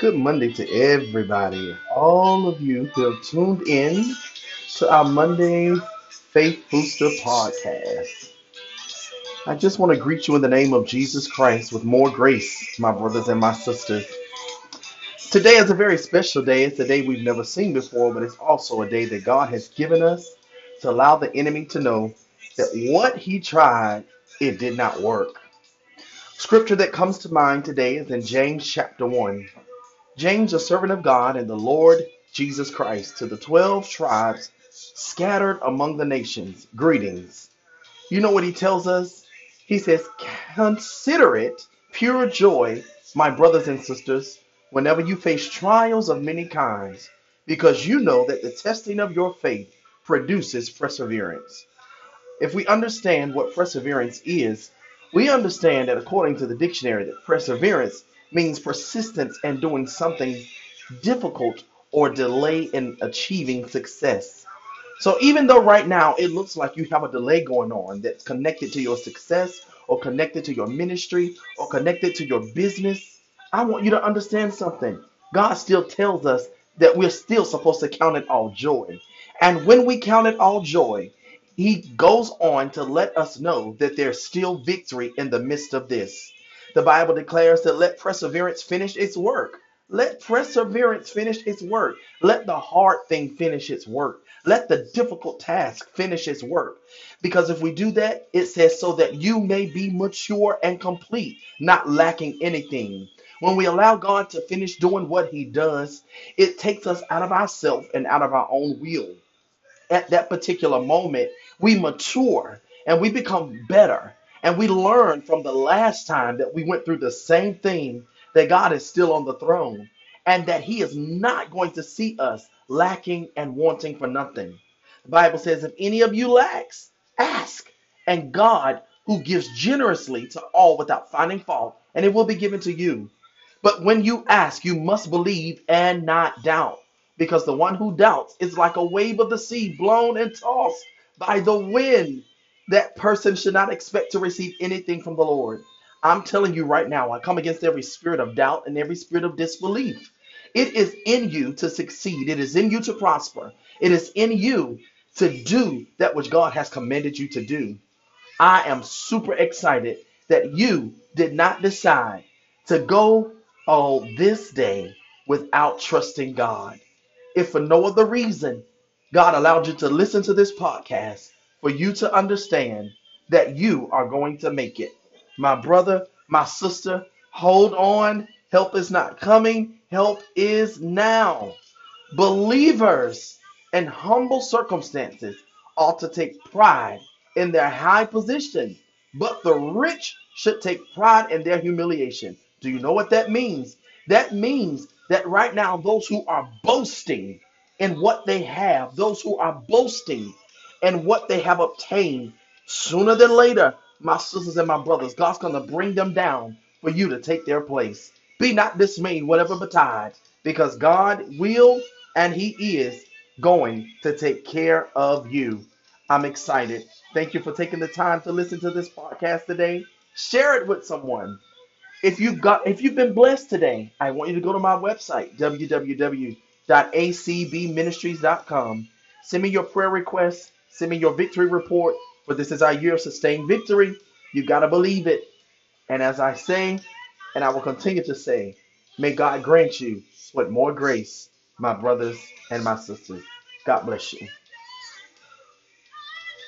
Good Monday to everybody. All of you who have tuned in to our Monday Faith Booster podcast. I just want to greet you in the name of Jesus Christ with more grace, my brothers and my sisters. Today is a very special day. It's a day we've never seen before, but it's also a day that God has given us to allow the enemy to know that what he tried, it did not work. Scripture that comes to mind today is in James chapter 1. James, a servant of God and the Lord Jesus Christ, to the 12 tribes scattered among the nations, greetings. You know what he tells us? He says, Consider it pure joy, my brothers and sisters, whenever you face trials of many kinds, because you know that the testing of your faith produces perseverance. If we understand what perseverance is, we understand that according to the dictionary, that perseverance means persistence and doing something difficult or delay in achieving success. So even though right now it looks like you have a delay going on that's connected to your success or connected to your ministry or connected to your business, I want you to understand something. God still tells us that we're still supposed to count it all joy. And when we count it all joy, he goes on to let us know that there's still victory in the midst of this. The Bible declares that let perseverance finish its work. Let perseverance finish its work. Let the hard thing finish its work. Let the difficult task finish its work. Because if we do that, it says so that you may be mature and complete, not lacking anything. When we allow God to finish doing what He does, it takes us out of ourselves and out of our own will. At that particular moment, we mature and we become better and we learn from the last time that we went through the same thing that God is still on the throne and that He is not going to see us lacking and wanting for nothing. The Bible says, if any of you lacks, ask, and God, who gives generously to all without finding fault, and it will be given to you. But when you ask, you must believe and not doubt, because the one who doubts is like a wave of the sea blown and tossed by the wind that person should not expect to receive anything from the Lord. I'm telling you right now, I come against every spirit of doubt and every spirit of disbelief. It is in you to succeed, it is in you to prosper, it is in you to do that which God has commanded you to do. I am super excited that you did not decide to go all this day without trusting God. If for no other reason, God allowed you to listen to this podcast for you to understand that you are going to make it. My brother, my sister, hold on. Help is not coming, help is now. Believers in humble circumstances ought to take pride in their high position, but the rich should take pride in their humiliation. Do you know what that means? That means that right now, those who are boasting in what they have, those who are boasting and what they have obtained. Sooner than later, my sisters and my brothers, God's going to bring them down for you to take their place. Be not dismayed, whatever betide, because God will and He is going to take care of you. I'm excited. Thank you for taking the time to listen to this podcast today. Share it with someone. If you've got if you've been blessed today, I want you to go to my website, www.acbministries.com. Send me your prayer requests Send me your victory report, for this is our year of sustained victory. You got to believe it. And as I say, and I will continue to say, may God grant you with more grace, my brothers and my sisters. God bless you.